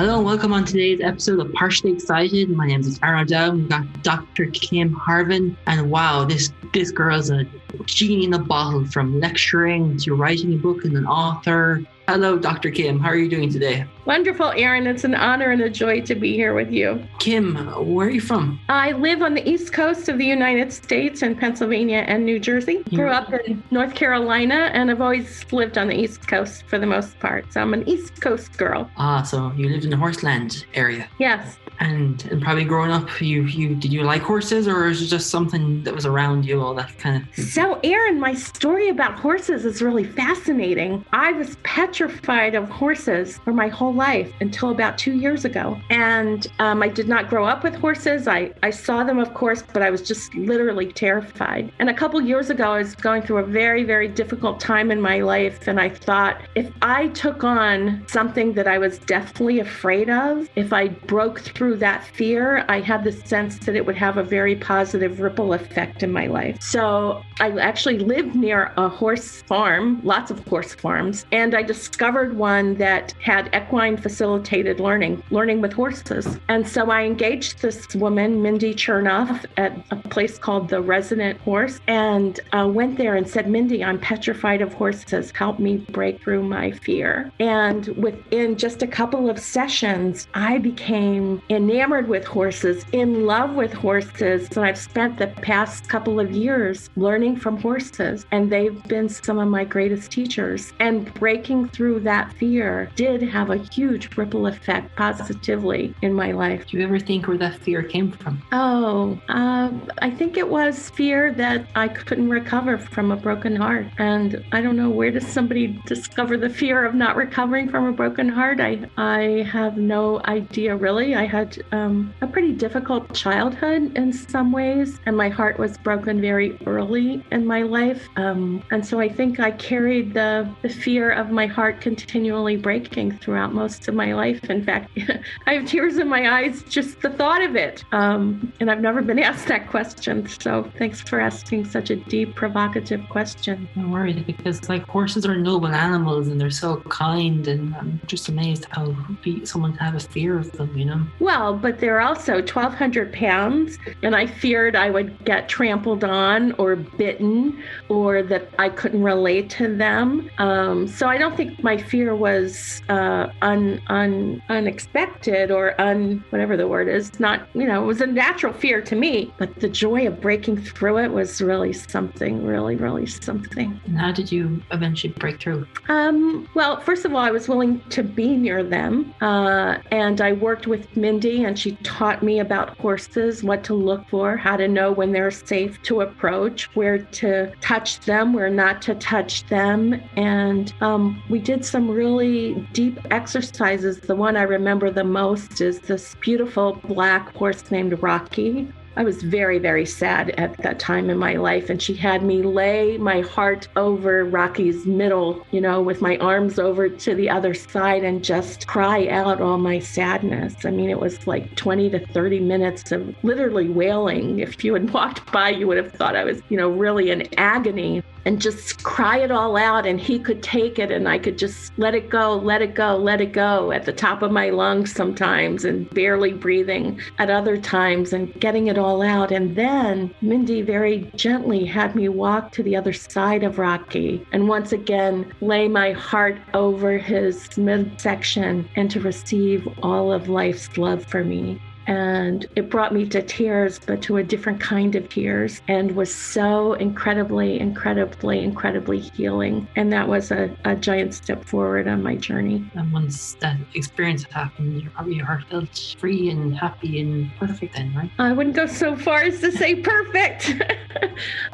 Hello and welcome on today's episode of Partially Excited. My name is Aaron Dow. We've got Dr. Kim Harvin. And wow, this this girl's a genie in a bottle from lecturing to writing a book and an author. Hello, Dr. Kim. How are you doing today? Wonderful, Aaron. It's an honor and a joy to be here with you. Kim, where are you from? I live on the East Coast of the United States in Pennsylvania and New Jersey. Grew up in North Carolina and I've always lived on the East Coast for the most part. So I'm an East Coast girl. Ah, so you lived in the Horseland area. Yes. And and probably growing up, you you did you like horses or is it just something that was around you, all that kind of So, Aaron, my story about horses is really fascinating. I was petrified of horses for my whole life until about two years ago. And um, I did not grow up with horses. I, I saw them, of course, but I was just literally terrified. And a couple years ago, I was going through a very, very difficult time in my life. And I thought if I took on something that I was deathly afraid of, if I broke through that fear, I had the sense that it would have a very positive ripple effect in my life. So I actually lived near a horse farm, lots of horse farms, and I discovered one that had equine facilitated learning, learning with horses. And so I engaged this woman, Mindy Chernoff, at a place called the Resident Horse, and uh, went there and said, Mindy, I'm petrified of horses. Help me break through my fear. And within just a couple of sessions, I became enamored with horses, in love with horses. And I've spent the past couple of years learning from horses, and they've been some of my greatest teachers. And breaking through that fear did have a huge ripple effect positively in my life. Do you ever think where that fear came from? Oh, um, I think it was fear that I couldn't recover from a broken heart. And I don't know where does somebody discover the fear of not recovering from a broken heart? I, I have no idea really. I had um, a pretty difficult childhood in some ways, and my heart was broken very early in my life. Um, and so I think I carried the, the fear of my heart continually breaking throughout most of my life. In fact, I have tears in my eyes just the thought of it. Um, and I've never been asked that question. So thanks for asking such a deep, provocative question. Don't worry, because like horses are noble animals and they're so kind, and I'm just amazed how someone can have a fear of them, you know? Well, but they're also 1,200 pounds, and I feared I would get trampled on or bitten or that I couldn't relate to them. Um, so I don't think my fear was uh, un, un, unexpected or un, whatever the word is. Not, you know, it was a natural fear to me, but the joy of breaking through it was really something, really, really something. And how did you eventually break through? Um, well, first of all, I was willing to be near them. Uh, and I worked with Mindy, and she taught me about horses, what to look for, how to know when they're safe to approach, where to touch them, where not to touch them. And um, we did some really deep exercises. The one I remember the most is this beautiful black horse named Rocky. I was very, very sad at that time in my life. And she had me lay my heart over Rocky's middle, you know, with my arms over to the other side and just cry out all my sadness. I mean, it was like 20 to 30 minutes of literally wailing. If you had walked by, you would have thought I was, you know, really in agony and just cry it all out and he could take it and I could just let it go, let it go, let it go at the top of my lungs sometimes and barely breathing at other times and getting it all out. And then Mindy very gently had me walk to the other side of Rocky and once again lay my heart over his midsection and to receive all of life's love for me and it brought me to tears, but to a different kind of tears, and was so incredibly, incredibly, incredibly healing. And that was a, a giant step forward on my journey. And once that experience happened, your, probably your heart felt free and happy and perfect then, right? I wouldn't go so far as to say perfect.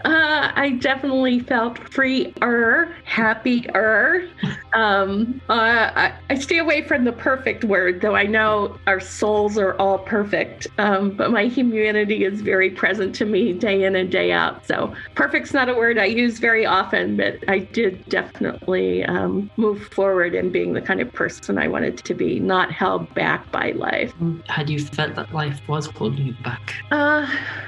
uh, I definitely felt freer, happier. Um, uh, I, I stay away from the perfect word, though I know our souls are all perfect. Um, but my humanity is very present to me day in and day out. So perfect's not a word I use very often, but I did definitely um, move forward in being the kind of person I wanted to be, not held back by life. Had you felt that life was holding you back? Uh,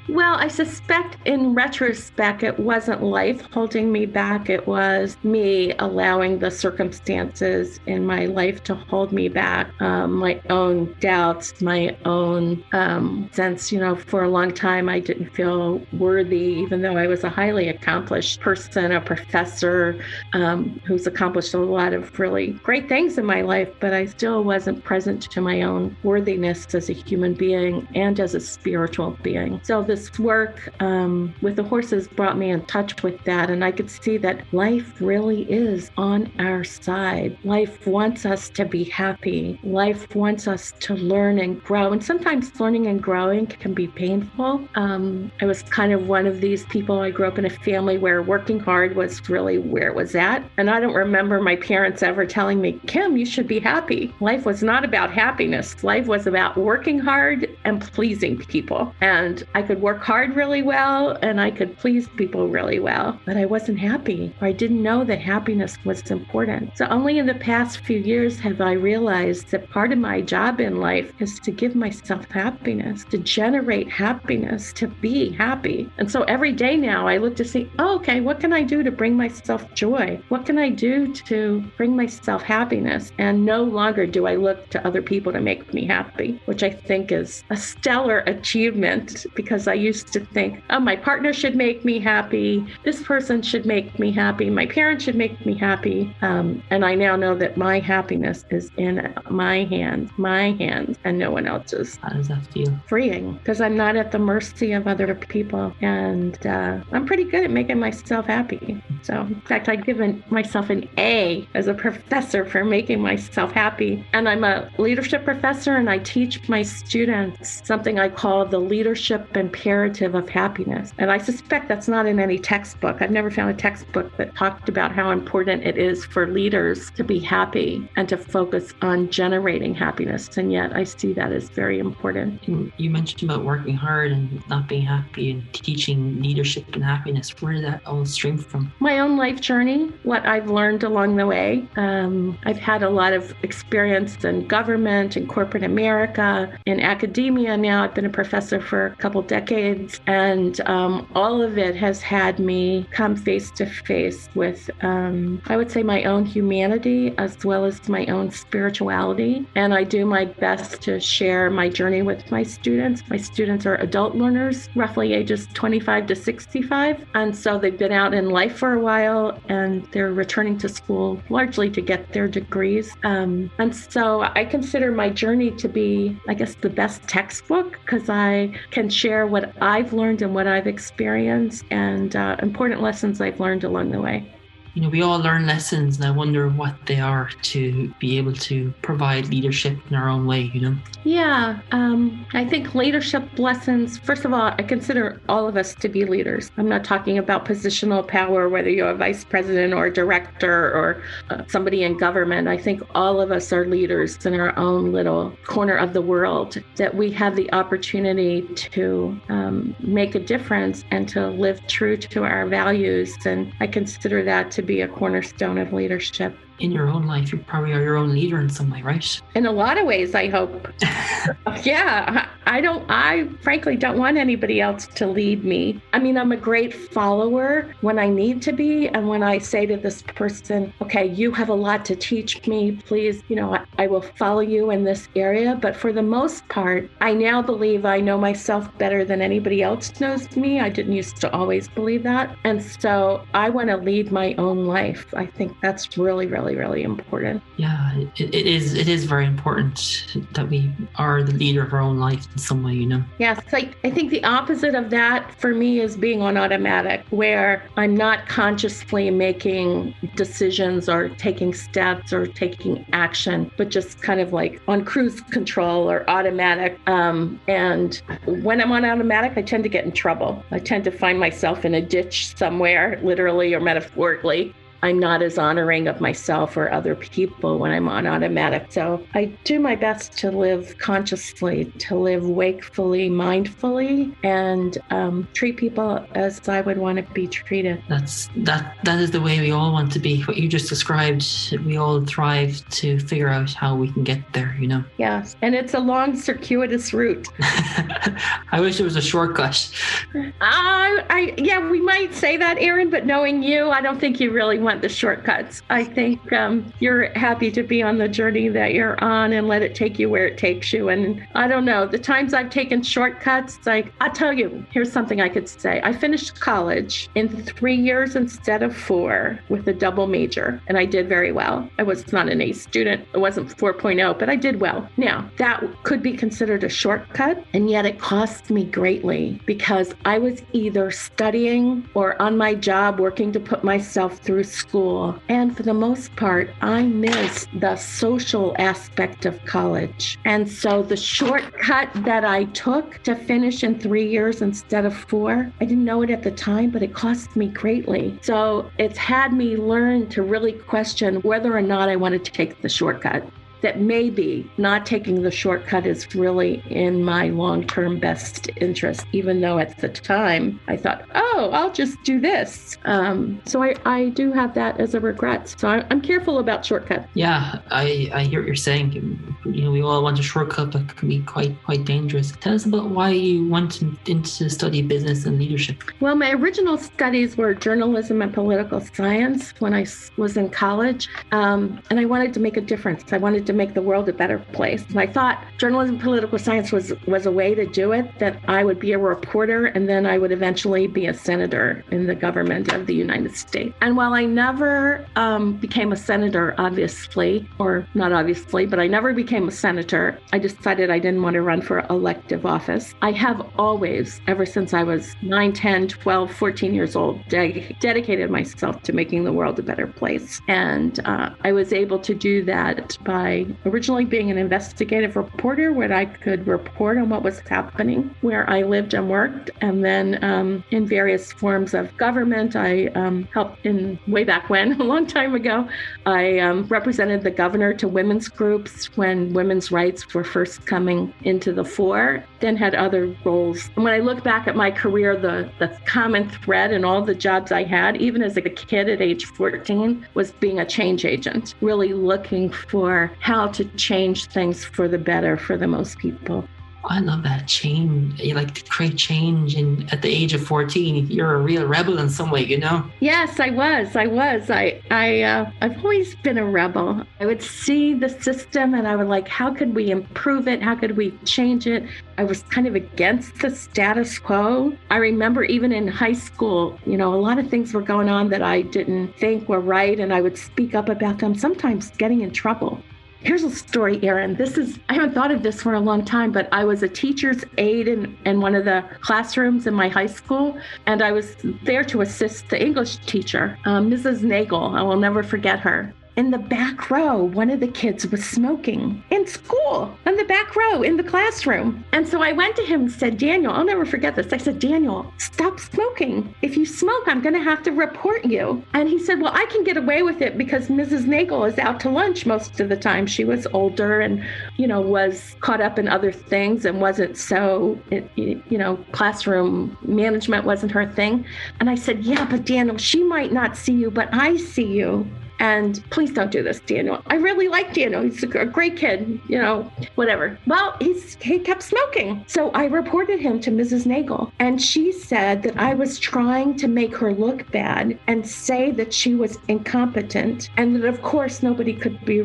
well, I suspect in retrospect, it wasn't life holding me back. It was me allowing the circumstances in my life to hold me back, um, my own doubts, my own um, sense, you know, for a long time, I didn't feel worthy, even though I was a highly accomplished person, a professor um, who's accomplished a lot of really great things in my life, but I still wasn't present to my own worthiness as a human being and as a spiritual being. So this work um, with the horses brought me in touch with that, and I could see that life really is on our side. Life wants us to be happy. Life wants us to learn and grow, and sometimes learning and growing can be painful. Um, I was kind of one of these people. I grew up in a family where working hard was really where it was at, and I don't remember my parents ever telling me, "Kim, you should be happy." Life was not about happiness. Life was about working hard and pleasing people, and I could work hard really well and I could please people really well, but I wasn't happy or I didn't know that happiness was important. So only in the past few years have I realized that part of my job in life is to give myself happiness, to generate happiness, to be happy. And so every day now I look to see, oh, okay, what can I do to bring myself joy? What can I do to bring myself happiness? And no longer do I look to other people to make me happy, which I think is a stellar achievement because I used to think, oh, my partner should make me happy. This person should make me happy. My parents should make me happy. Um, and I now know that my happiness is in my hands, my hands, and no one else's. How does that feel? Freeing because I'm not at the mercy of other people. And uh, I'm pretty good at making myself happy. So, in fact, I'd given myself an A as a professor for making myself happy. And I'm a leadership professor and I teach my students something I call the leadership imperative of happiness. And I suspect that's not in any textbook. I've never found a textbook that talked about how important it is for leaders to be happy and to focus on generating happiness. And yet I see that as very important. And You mentioned about working hard and not being happy and teaching leadership and happiness. Where did that all stream from? my own life journey, what I've learned along the way. Um, I've had a lot of experience in government and corporate America, in academia now. I've been a professor for a couple decades, and um, all of it it has had me come face to face with, um, I would say, my own humanity as well as my own spirituality. And I do my best to share my journey with my students. My students are adult learners, roughly ages 25 to 65. And so they've been out in life for a while and they're returning to school largely to get their degrees. Um, and so I consider my journey to be, I guess, the best textbook because I can share what I've learned and what I've experienced and uh, important lessons I've learned along the way you know, we all learn lessons, and I wonder what they are to be able to provide leadership in our own way, you know? Yeah, um, I think leadership lessons, first of all, I consider all of us to be leaders. I'm not talking about positional power, whether you're a vice president or a director or uh, somebody in government. I think all of us are leaders in our own little corner of the world, that we have the opportunity to um, make a difference and to live true to our values. And I consider that to be a cornerstone of leadership in your own life, you probably are your own leader in some way, right? In a lot of ways, I hope. yeah, I don't, I frankly don't want anybody else to lead me. I mean, I'm a great follower when I need to be. And when I say to this person, okay, you have a lot to teach me, please, you know, I, I will follow you in this area. But for the most part, I now believe I know myself better than anybody else knows me. I didn't used to always believe that. And so I want to lead my own life. I think that's really, really really, really important. Yeah, it, it is. It is very important that we are the leader of our own life in some way, you know. Yes, like I think the opposite of that for me is being on automatic, where I'm not consciously making decisions or taking steps or taking action, but just kind of like on cruise control or automatic. Um, and when I'm on automatic, I tend to get in trouble. I tend to find myself in a ditch somewhere, literally or metaphorically. I'm not as honoring of myself or other people when I'm on automatic. So I do my best to live consciously, to live wakefully, mindfully, and um, treat people as I would want to be treated. That's that. That is the way we all want to be. What you just described, we all thrive to figure out how we can get there. You know. Yes, and it's a long, circuitous route. I wish it was a shortcut. I, I, yeah, we might say that, Aaron, but knowing you, I don't think you really want the shortcuts. I think um, you're happy to be on the journey that you're on and let it take you where it takes you. And I don't know, the times I've taken shortcuts, like I'll tell you, here's something I could say. I finished college in three years instead of four with a double major, and I did very well. I was not an A student, it wasn't 4.0, but I did well. Now, that could be considered a shortcut, and yet it cost me greatly because I was either studying or on my job working to put myself through school. And for the most part, I missed the social aspect of college. And so the shortcut that I took to finish in three years instead of four, I didn't know it at the time, but it cost me greatly. So it's had me learn to really question whether or not I wanted to take the shortcut that maybe not taking the shortcut is really in my long term best interest, even though at the time I thought, oh, I'll just do this. Um, so I, I do have that as a regret. So I, I'm careful about shortcuts. Yeah, I, I hear what you're saying. You know, we all want a shortcut, but can be quite quite dangerous. Tell us about why you went into study business and leadership. Well, my original studies were journalism and political science when I was in college, um, and I wanted to make a difference. I wanted to make the world a better place. And I thought journalism and political science was was a way to do it, that I would be a reporter and then I would eventually be a senator in the government of the United States. And while I never um, became a senator, obviously, or not obviously, but I never became a senator, I decided I didn't want to run for elective office. I have always, ever since I was 9, 10, 12, 14 years old, de- dedicated myself to making the world a better place. And uh, I was able to do that by originally being an investigative reporter where I could report on what was happening where I lived and worked. And then um, in various forms of government, I um, helped in way back when, a long time ago, I um, represented the governor to women's groups when women's rights were first coming into the fore, then had other roles. And when I look back at my career, the, the common thread in all the jobs I had, even as a kid at age 14, was being a change agent, really looking for how to change things for the better for the most people. I love that change. You like to create change, and at the age of fourteen, you're a real rebel in some way, you know. Yes, I was. I was. I. I. Uh, I've always been a rebel. I would see the system, and I would like, how could we improve it? How could we change it? I was kind of against the status quo. I remember even in high school, you know, a lot of things were going on that I didn't think were right, and I would speak up about them. Sometimes getting in trouble. Here's a story, Aaron. This is, I haven't thought of this for a long time, but I was a teacher's aide in, in one of the classrooms in my high school, and I was there to assist the English teacher, um, Mrs. Nagel. I will never forget her in the back row, one of the kids was smoking in school, in the back row, in the classroom. And so I went to him and said, Daniel, I'll never forget this. I said, Daniel, stop smoking. If you smoke, I'm going to have to report you. And he said, Well, I can get away with it because Mrs. Nagel is out to lunch most of the time. She was older and, you know, was caught up in other things and wasn't so, you know, classroom management wasn't her thing. And I said, Yeah, but Daniel, she might not see you, but I see you. And please don't do this, Daniel. I really like Daniel. He's a great kid, you know, whatever. Well, he's he kept smoking. So I reported him to Mrs. Nagel, and she said that I was trying to make her look bad and say that she was incompetent, and that of course nobody could be,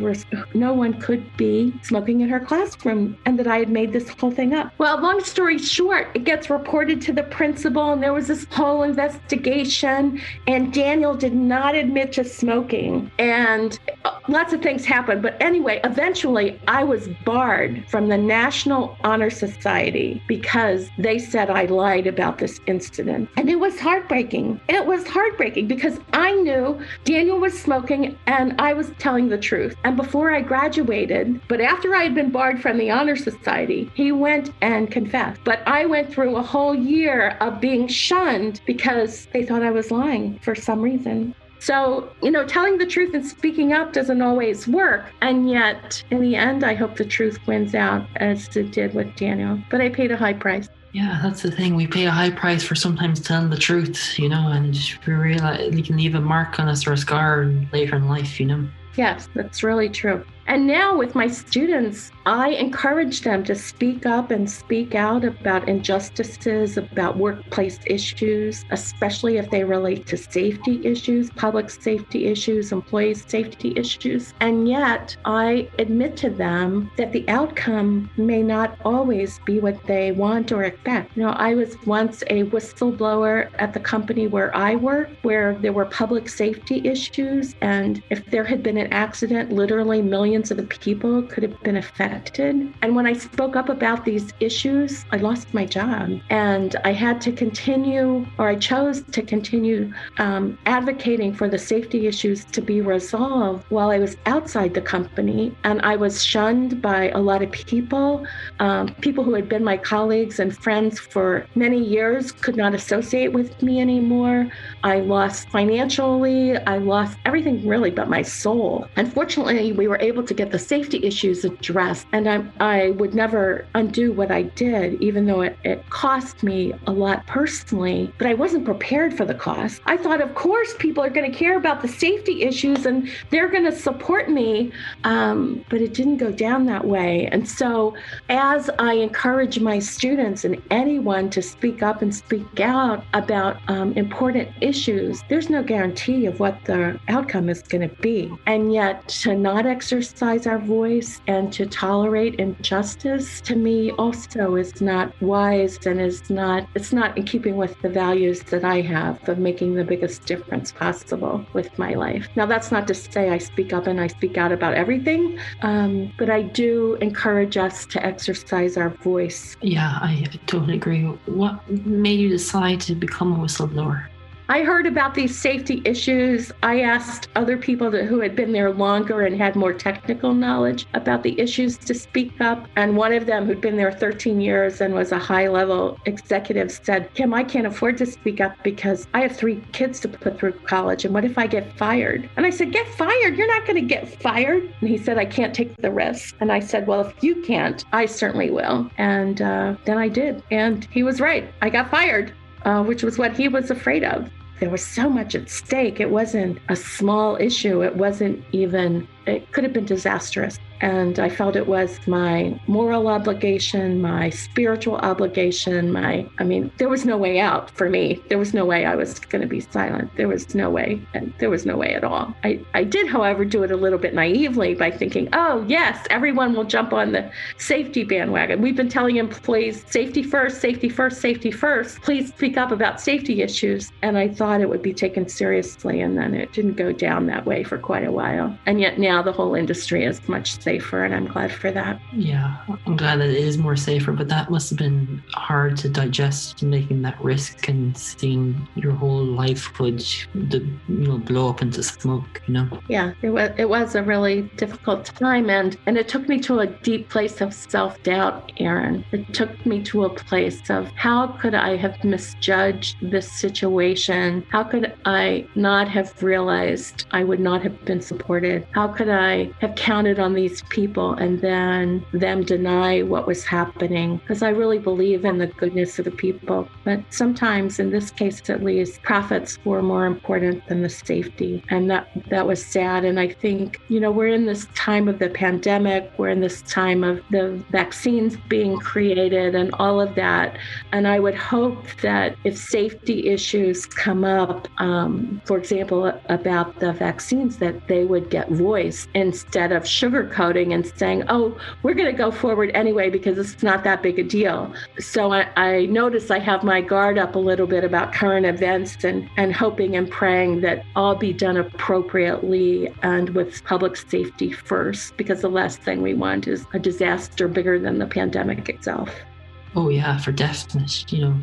no one could be smoking in her classroom, and that I had made this whole thing up. Well, long story short, it gets reported to the principal, and there was this whole investigation, and Daniel did not admit to smoking and lots of things happened. But anyway, eventually I was barred from the National Honor Society because they said I lied about this incident. And it was heartbreaking. It was heartbreaking because I knew Daniel was smoking and I was telling the truth. And before I graduated, but after I had been barred from the Honor Society, he went and confessed. But I went through a whole year of being shunned because they thought I was lying for some reason. So, you know, telling the truth and speaking up doesn't always work. And yet, in the end, I hope the truth wins out as it did with Daniel. But I paid a high price. Yeah, that's the thing. We pay a high price for sometimes telling the truth, you know, and we realize we can leave a mark on us or a scar later in life, you know. Yes, that's really true. And now with my students, I encourage them to speak up and speak out about injustices, about workplace issues, especially if they relate to safety issues, public safety issues, employees' safety issues. And yet, I admit to them that the outcome may not always be what they want or expect. You know, I was once a whistleblower at the company where I work, where there were public safety issues. And if there had been an accident, literally millions of the people could have been affected affected. And when I spoke up about these issues, I lost my job. And I had to continue, or I chose to continue um, advocating for the safety issues to be resolved while I was outside the company. And I was shunned by a lot of people. Um, people who had been my colleagues and friends for many years could not associate with me anymore. I lost financially, I lost everything really but my soul. Unfortunately, we were able to get the safety issues addressed and I, I would never undo what I did, even though it, it cost me a lot personally. But I wasn't prepared for the cost. I thought, of course, people are going to care about the safety issues and they're going to support me. Um, but it didn't go down that way. And so, as I encourage my students and anyone to speak up and speak out about um, important issues, there's no guarantee of what the outcome is going to be. And yet, to not exercise our voice and to tolerate injustice to me also is not wise and is not it's not in keeping with the values that I have of making the biggest difference possible with my life. Now that's not to say I speak up and I speak out about everything, um, but I do encourage us to exercise our voice. Yeah, I totally agree. What made you decide to become a whistleblower? I heard about these safety issues. I asked other people that, who had been there longer and had more technical knowledge about the issues to speak up. And one of them, who'd been there 13 years and was a high level executive, said, Kim, I can't afford to speak up because I have three kids to put through college. And what if I get fired? And I said, Get fired? You're not going to get fired. And he said, I can't take the risk. And I said, Well, if you can't, I certainly will. And uh, then I did. And he was right. I got fired. Uh, which was what he was afraid of there was so much at stake. It wasn't a small issue. It wasn't even it could have been disastrous. And I felt it was my moral obligation, my spiritual obligation, my, I mean, there was no way out for me. There was no way I was going to be silent. There was no way. There was no way at all. I, I did, however, do it a little bit naively by thinking, oh, yes, everyone will jump on the safety bandwagon. We've been telling employees safety first, safety first, safety first. Please speak up about safety issues. And I thought it would be taken seriously. And then it didn't go down that way for quite a while. And yet now the whole industry is much safer. And I'm glad for that. Yeah, I'm glad that it is more safer, but that must have been hard to digest, making that risk and seeing your whole life would, the, you know, blow up into smoke. You know. Yeah, it was it was a really difficult time, and and it took me to a deep place of self doubt, Aaron. It took me to a place of how could I have misjudged this situation? How could I not have realized I would not have been supported? How could I have counted on these people and then them deny what was happening? Because I really believe in the goodness of the people, but sometimes, in this case at least, profits were more important than the safety, and that that was sad. And I think you know we're in this time of the pandemic, we're in this time of the vaccines being created and all of that, and I would hope that if safety issues come up, um, for example, about the vaccines, that they would get voice instead of sugarcoating and saying, "Oh, we're going to go forward anyway because it's not that big a deal." So I, I notice I have my guard up a little bit about current events and and hoping and praying that all be done appropriately and with public safety first, because the last thing we want is a disaster bigger than the pandemic itself. Oh yeah, for definite. You know,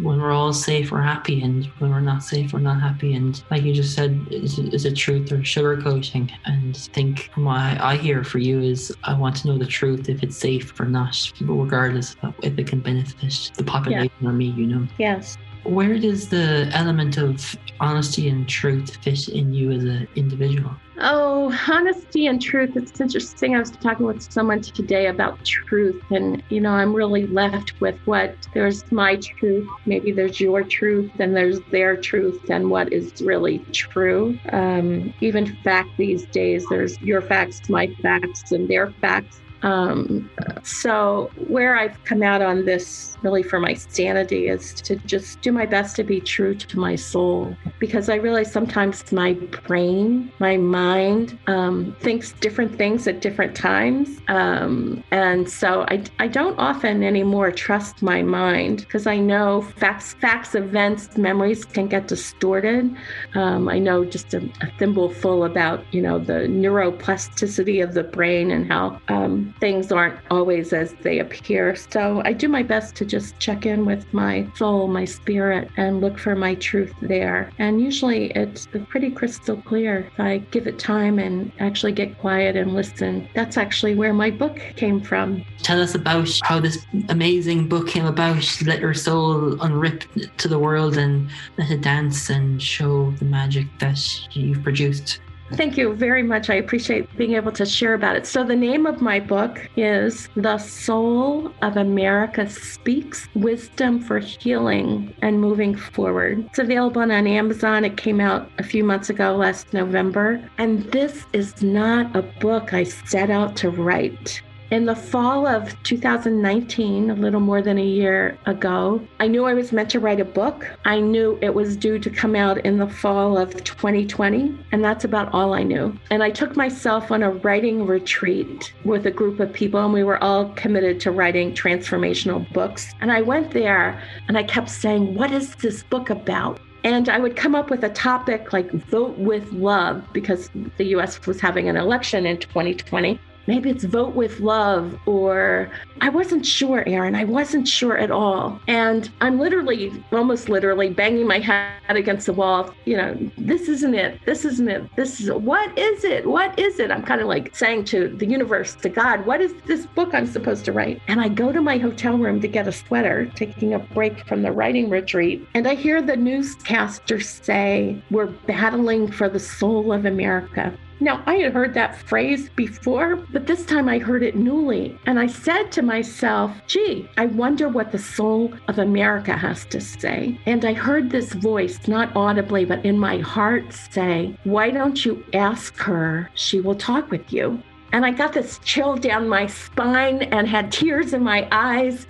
when we're all safe, we're happy, and when we're not safe, we're not happy. And like you just said, is it, is it truth or sugarcoating? And I think from what I hear for you is, I want to know the truth if it's safe or not, regardless of if it can benefit the population or me. You know, Yes. Where does the element of honesty and truth fit in you as an individual? Oh, honesty and truth. It's interesting. I was talking with someone today about truth, and you know, I'm really left with what there's my truth, maybe there's your truth, and there's their truth, and what is really true. Um, even fact these days, there's your facts, my facts, and their facts. Um, so, where I've come out on this really for my sanity is to just do my best to be true to my soul because I realize sometimes my brain, my mind um, thinks different things at different times. Um, and so I, I don't often anymore trust my mind because I know facts, facts, events, memories can get distorted. Um, I know just a, a thimbleful about, you know, the neuroplasticity of the brain and how um, things aren't always as they appear. So I do my best to just check in with my soul, my spirit, and look for my truth there. And usually it's pretty crystal clear if I give it time and actually get quiet and listen. That's actually where my book came from. Tell us about how this amazing book came about. Let your soul unrip to the world and let it dance and show the magic that you've produced. Thank you very much. I appreciate being able to share about it. So, the name of my book is The Soul of America Speaks Wisdom for Healing and Moving Forward. It's available on Amazon. It came out a few months ago, last November. And this is not a book I set out to write. In the fall of 2019, a little more than a year ago, I knew I was meant to write a book. I knew it was due to come out in the fall of 2020, and that's about all I knew. And I took myself on a writing retreat with a group of people, and we were all committed to writing transformational books. And I went there and I kept saying, What is this book about? And I would come up with a topic like vote with love because the US was having an election in 2020 maybe it's vote with love or i wasn't sure aaron i wasn't sure at all. And i'm literally almost literally banging my head against the wall you know this isn't it this isn't it this is what is it? What is it? I'm kind of like saying to the universe to god what is this book i'm supposed to write? And i go to my hotel room to get a sweater taking a break from the writing retreat. And i hear the newscaster say we're battling for the soul of america Now, I had heard that phrase before, but this time I heard it newly. And I said to myself, gee, I wonder what the soul of America has to say. And I heard this voice, not audibly, but in my heart, say, Why don't you ask her? She will talk with you. And I got this chill down my spine and had tears in my eyes.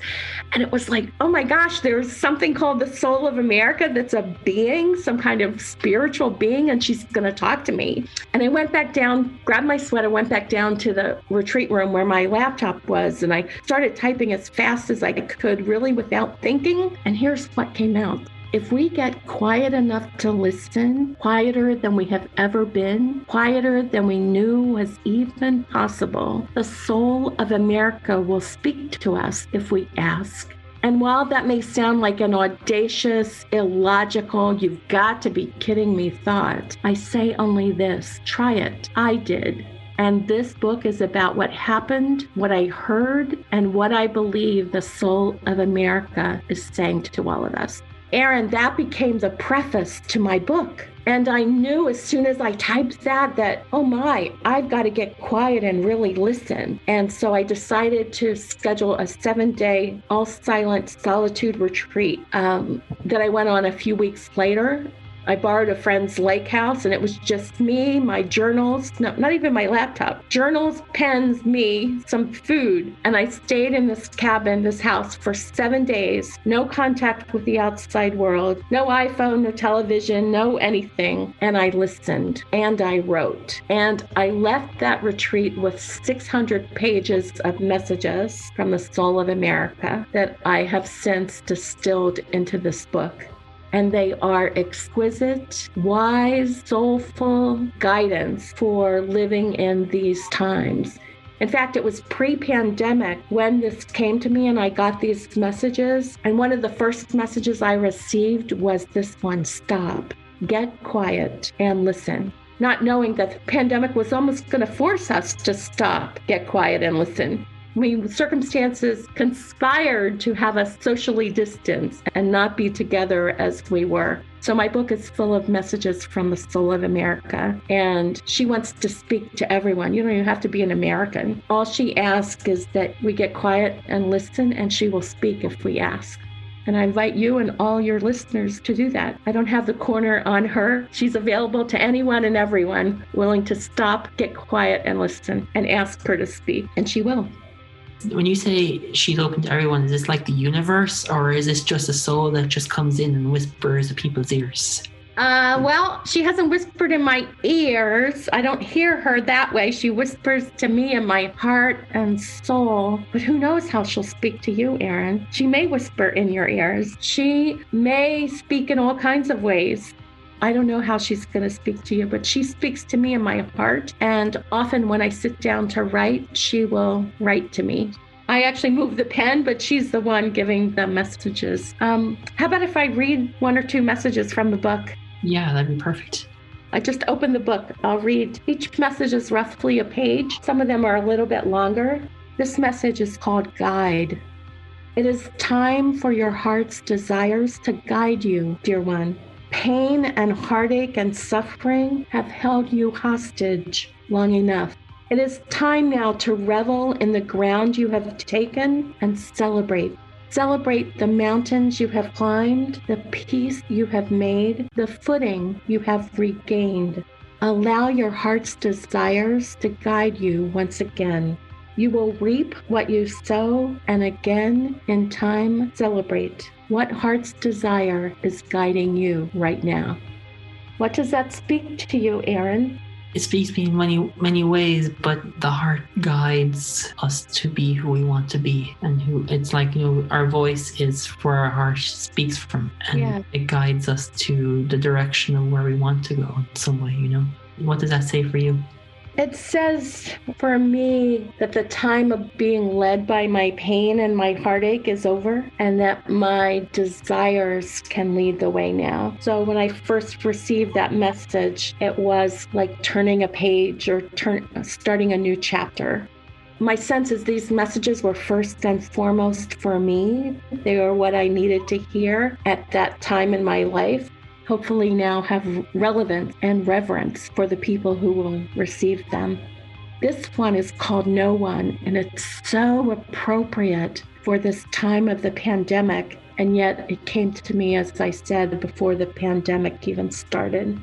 And it was like, oh my gosh, there's something called the soul of America that's a being, some kind of spiritual being, and she's going to talk to me. And I went back down, grabbed my sweater, went back down to the retreat room where my laptop was, and I started typing as fast as I could, really without thinking. And here's what came out. If we get quiet enough to listen, quieter than we have ever been, quieter than we knew was even possible, the soul of America will speak to us if we ask. And while that may sound like an audacious, illogical, you've got to be kidding me thought, I say only this try it. I did. And this book is about what happened, what I heard, and what I believe the soul of America is saying to all of us. Aaron, that became the preface to my book. And I knew as soon as I typed that, that, oh my, I've got to get quiet and really listen. And so I decided to schedule a seven day, all silent solitude retreat um, that I went on a few weeks later. I borrowed a friend's lake house and it was just me, my journals, no, not even my laptop, journals, pens, me, some food. And I stayed in this cabin, this house for seven days, no contact with the outside world, no iPhone, no television, no anything. And I listened and I wrote. And I left that retreat with 600 pages of messages from the soul of America that I have since distilled into this book and they are exquisite, wise, soulful guidance for living in these times. In fact, it was pre pandemic when this came to me and I got these messages. And one of the first messages I received was this one stop, get quiet, and listen. Not knowing that the pandemic was almost going to force us to stop, get quiet, and listen. Mean, circumstances conspired to have us socially distance and not be together as we were. So, my book is full of messages from the soul of America. And she wants to speak to everyone. You don't even have to be an American. All she asks is that we get quiet and listen, and she will speak if we ask. And I invite you and all your listeners to do that. I don't have the corner on her. She's available to anyone and everyone willing to stop, get quiet, and listen and ask her to speak. And she will when you say she's open to everyone, is this like the universe, or is this just a soul that just comes in and whispers to people's ears? Uh, well, she hasn't whispered in my ears. I don't hear her that way. She whispers to me in my heart and soul. But who knows how she'll speak to you, Aaron? She may whisper in your ears. She may speak in all kinds of ways. I don't know how she's going to speak to you, but she speaks to me in my heart. And often when I sit down to write, she will write to me. I actually move the pen, but she's the one giving the messages. Um, how about if I read one or two messages from the book? Yeah, that'd be perfect. I just open the book. I'll read. Each message is roughly a page. Some of them are a little bit longer. This message is called Guide. It is time for your heart's desires to guide you, dear one. Pain and heartache and suffering have held you hostage long enough. It is time now to revel in the ground you have taken and celebrate. Celebrate the mountains you have climbed, the peace you have made, the footing you have regained. Allow your heart's desires to guide you once again. You will reap what you sow, and again in time celebrate. What heart's desire is guiding you right now? What does that speak to you, Aaron? It speaks to me in many many ways, but the heart guides us to be who we want to be, and who it's like you know our voice is where our heart speaks from, and Yeah. it guides us to the direction of where we want to go in some way. You know, what does that say for you? It says for me that the time of being led by my pain and my heartache is over, and that my desires can lead the way now. So when I first received that message, it was like turning a page or turn, starting a new chapter. My sense is these messages were first and foremost for me. They were what I needed to hear at that time in my life. Hopefully now have relevance and reverence for the people who will receive them. This one is called No One, and it's so appropriate for this time of the pandemic. And yet it came to me, as I said, before the pandemic even started.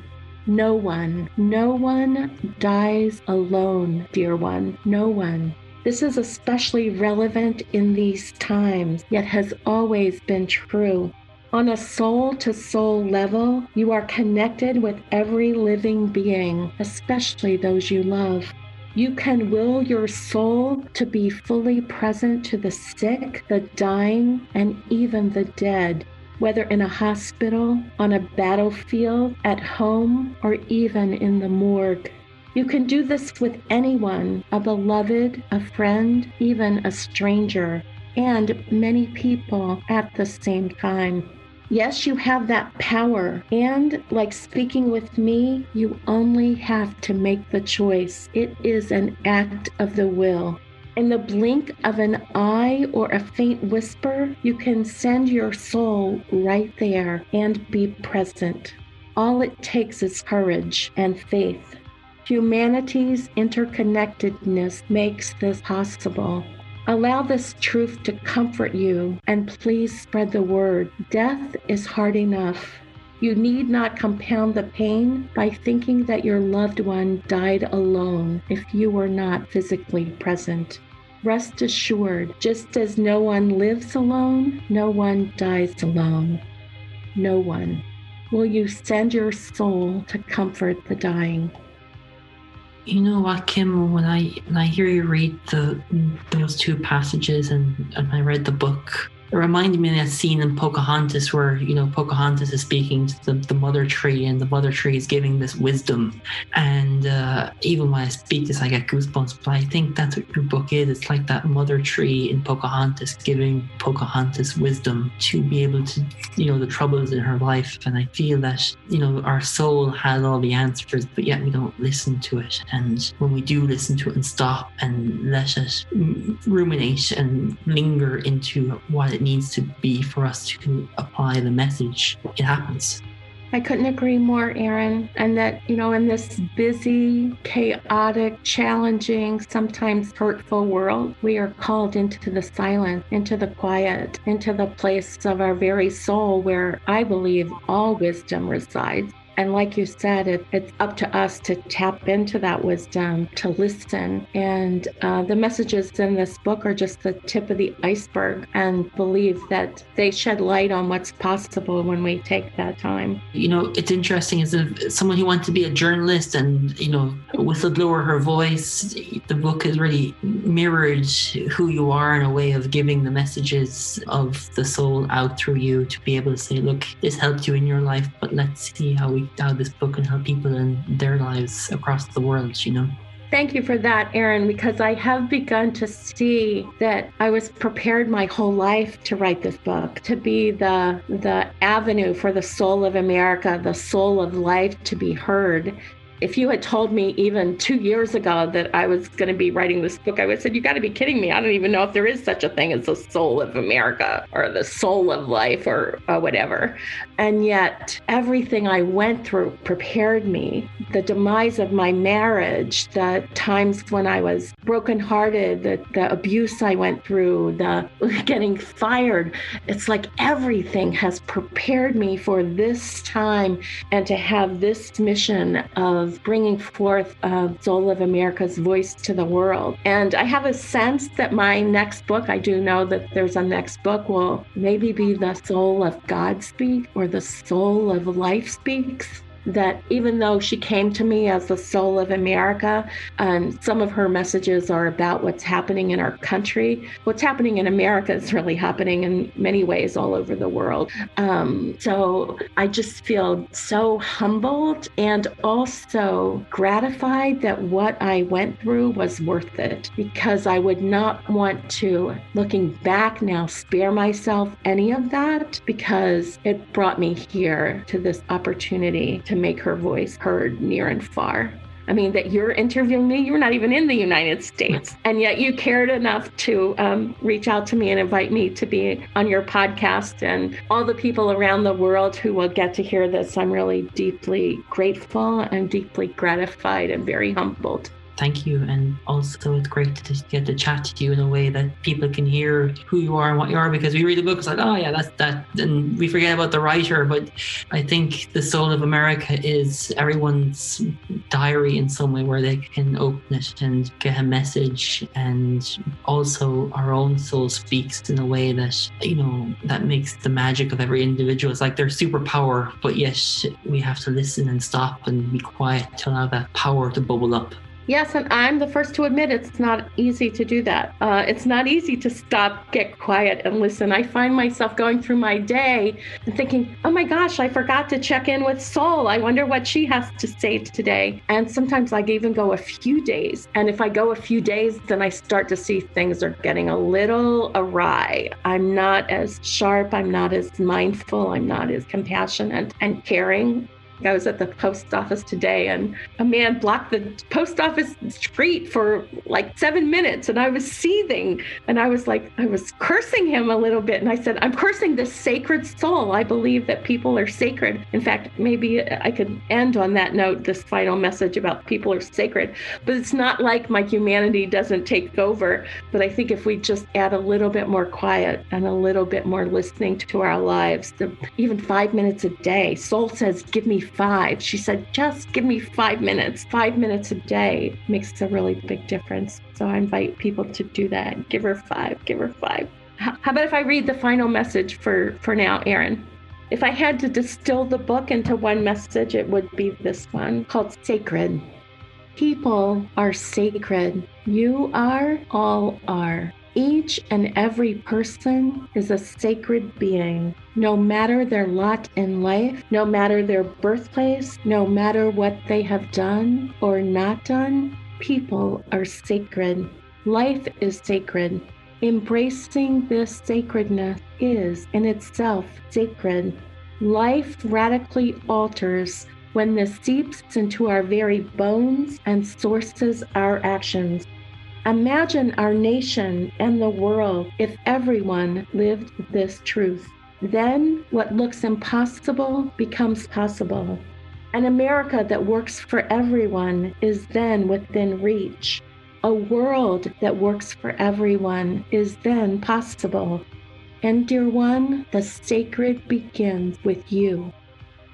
No one, no one dies alone, dear one. No one. This is especially relevant in these times, yet has always been true. On a soul to soul level, you are connected with every living being, especially those you love. You can will your soul to be fully present to the sick, the dying, and even the dead, whether in a hospital, on a battlefield, at home, or even in the morgue. You can do this with anyone, a beloved, a friend, even a stranger, and many people at the same time. Yes, you have that power. And like speaking with me, you only have to make the choice. It is an act of the will. In the blink of an eye or a faint whisper, you can send your soul right there and be present. All it takes is courage and faith. Humanity's interconnectedness makes this possible. Allow this truth to comfort you and please spread the word. Death is hard enough. You need not compound the pain by thinking that your loved one died alone if you were not physically present. Rest assured, just as no one lives alone, no one dies alone. No one. Will you send your soul to comfort the dying? You know what, Kim? When I when I hear you read the those two passages and, and I read the book, it reminded me of that scene in Pocahontas where, you know, Pocahontas is speaking to the, the mother tree and the mother tree is giving this wisdom. And uh, even when I speak this, I get goosebumps. But I think that's what your book is. It's like that mother tree in Pocahontas giving Pocahontas wisdom to be able to, you know, the troubles in her life. And I feel that, you know, our soul has all the answers, but yet we don't listen to it. And when we do listen to it and stop and let it ruminate and linger into what it needs to be for us to apply the message, it happens. I couldn't agree more, Aaron. And that, you know, in this busy, chaotic, challenging, sometimes hurtful world, we are called into the silence, into the quiet, into the place of our very soul where I believe all wisdom resides. And like you said, it, it's up to us to tap into that wisdom, to listen. And uh, the messages in this book are just the tip of the iceberg and believe that they shed light on what's possible when we take that time. You know, it's interesting as someone who wants to be a journalist and, you know, whistleblower her voice, the book has really mirrored who you are in a way of giving the messages of the soul out through you to be able to say, look, this helped you in your life, but let's see how we how this book can help people in their lives across the world, you know. Thank you for that, Aaron, because I have begun to see that I was prepared my whole life to write this book, to be the the avenue for the soul of America, the soul of life to be heard. If you had told me even two years ago that I was going to be writing this book, I would have said, You got to be kidding me. I don't even know if there is such a thing as the soul of America or the soul of life or, or whatever. And yet, everything I went through prepared me. The demise of my marriage, the times when I was brokenhearted, the, the abuse I went through, the getting fired. It's like everything has prepared me for this time and to have this mission of bringing forth uh, Soul of America's voice to the world. And I have a sense that my next book, I do know that there's a next book, will maybe be the Soul of God Speak or the Soul of Life Speaks that even though she came to me as the soul of America, and some of her messages are about what's happening in our country, what's happening in America is really happening in many ways all over the world. Um, so I just feel so humbled and also gratified that what I went through was worth it because I would not want to, looking back now, spare myself any of that because it brought me here to this opportunity to make her voice heard near and far. I mean, that you're interviewing me, you're not even in the United States. And yet you cared enough to um, reach out to me and invite me to be on your podcast. And all the people around the world who will get to hear this, I'm really deeply grateful and deeply gratified and very humbled thank you. And also, it's great to get to chat to you in a way that people can hear who you are and what you are. Because we read the book, it's like, oh yeah, that's that, and we forget about the writer. But I think the soul of America is everyone's diary in some way where they can open it and get a message, and also our own soul speaks in a way that you know that makes the magic of every individual. It's like their superpower, but yet we have to listen and stop and be quiet to allow that power to bubble up. Yes, and I'm the first to admit it's not easy to do that. Uh, it's not easy to stop, get quiet, and listen. I find myself going through my day and thinking, oh my gosh, I forgot to check in with Soul. I wonder what she has to say today. And sometimes I even go a few days. And if I go a few days, then I start to see things are getting a little awry. I'm not as sharp, I'm not as mindful, I'm not as compassionate and caring I was at the post office today and a man blocked the post office street for like seven minutes and I was seething and I was like, I was cursing him a little bit. And I said, I'm cursing this sacred soul. I believe that people are sacred. In fact, maybe I could end on that note, this final message about people are sacred. But it's not like my humanity doesn't take over. But I think if we just add a little bit more quiet and a little bit more listening to our lives, even five minutes a day, soul says, give me five. She said, just give me five minutes. Five minutes a day makes a really big difference. So I invite people to do that. Give her five, give her five. How about if I read the final message for, for now, Aaron? If I had to distill the book into one message, it would be this one called Sacred. People are sacred. You are, all are. Each and every person is a sacred being, no matter their lot in life, no matter their birthplace, no matter what they have done or not done. People are sacred. Life is sacred. Embracing this sacredness is in itself sacred. Life radically alters when this seeps into our very bones and sources our actions. Imagine our nation and the world if everyone lived this truth. Then what looks impossible becomes possible. An America that works for everyone is then within reach. A world that works for everyone is then possible. And, dear one, the sacred begins with you.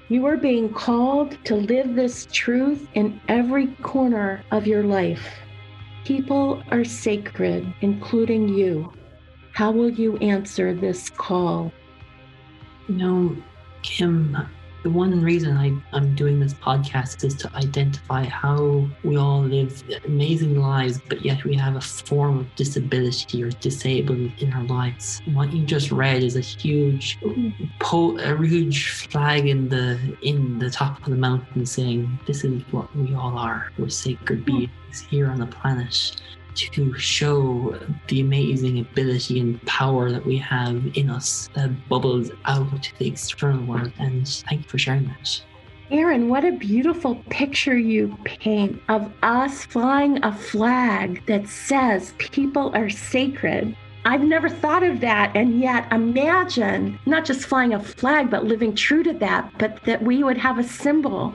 You are being called to live this truth in every corner of your life. People are sacred, including you. How will you answer this call? You know, Kim, the one reason I, I'm doing this podcast is to identify how we all live amazing lives, but yet we have a form of disability or disabled in our lives. What you just read is a huge, po- a huge flag in the in the top of the mountain saying, "This is what we all are. We're sacred hmm. beings here on the planet." To show the amazing ability and power that we have in us that bubbles out to the external world. And thank you for sharing that. Aaron, what a beautiful picture you paint of us flying a flag that says people are sacred. I've never thought of that. And yet, imagine not just flying a flag, but living true to that, but that we would have a symbol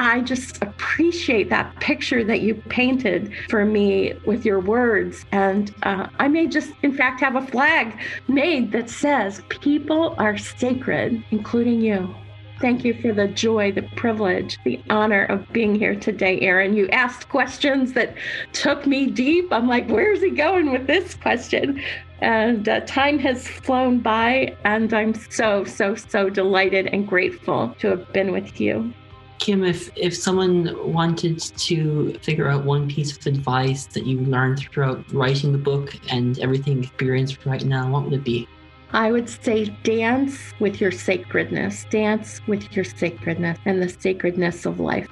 I just appreciate that picture that you painted for me with your words. And uh, I may just, in fact, have a flag made that says, People are sacred, including you. Thank you for the joy, the privilege, the honor of being here today, Aaron. You asked questions that took me deep. I'm like, where's he going with this question? And uh, time has flown by, and I'm so, so, so delighted and grateful to have been with you. Kim, if if someone wanted to figure out one piece of advice that you learned throughout writing the book and everything experienced right now, what would it be? I would say dance with your sacredness, dance with your sacredness and the sacredness of life.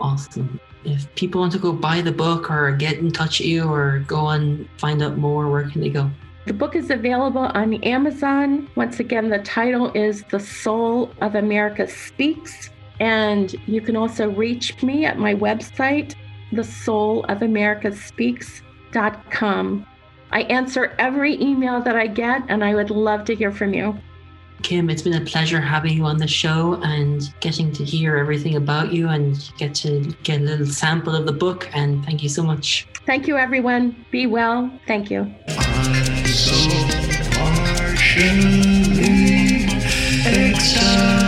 Awesome. If people want to go buy the book or get in touch with you or go and find out more, where can they go? The book is available on Amazon. Once again, the title is The Soul of America Speaks. And you can also reach me at my website, thesoulofamericaspeaks.com. I answer every email that I get, and I would love to hear from you. Kim, it's been a pleasure having you on the show and getting to hear everything about you and get to get a little sample of the book. And thank you so much. Thank you, everyone. Be well. Thank you. I'm so partially excited.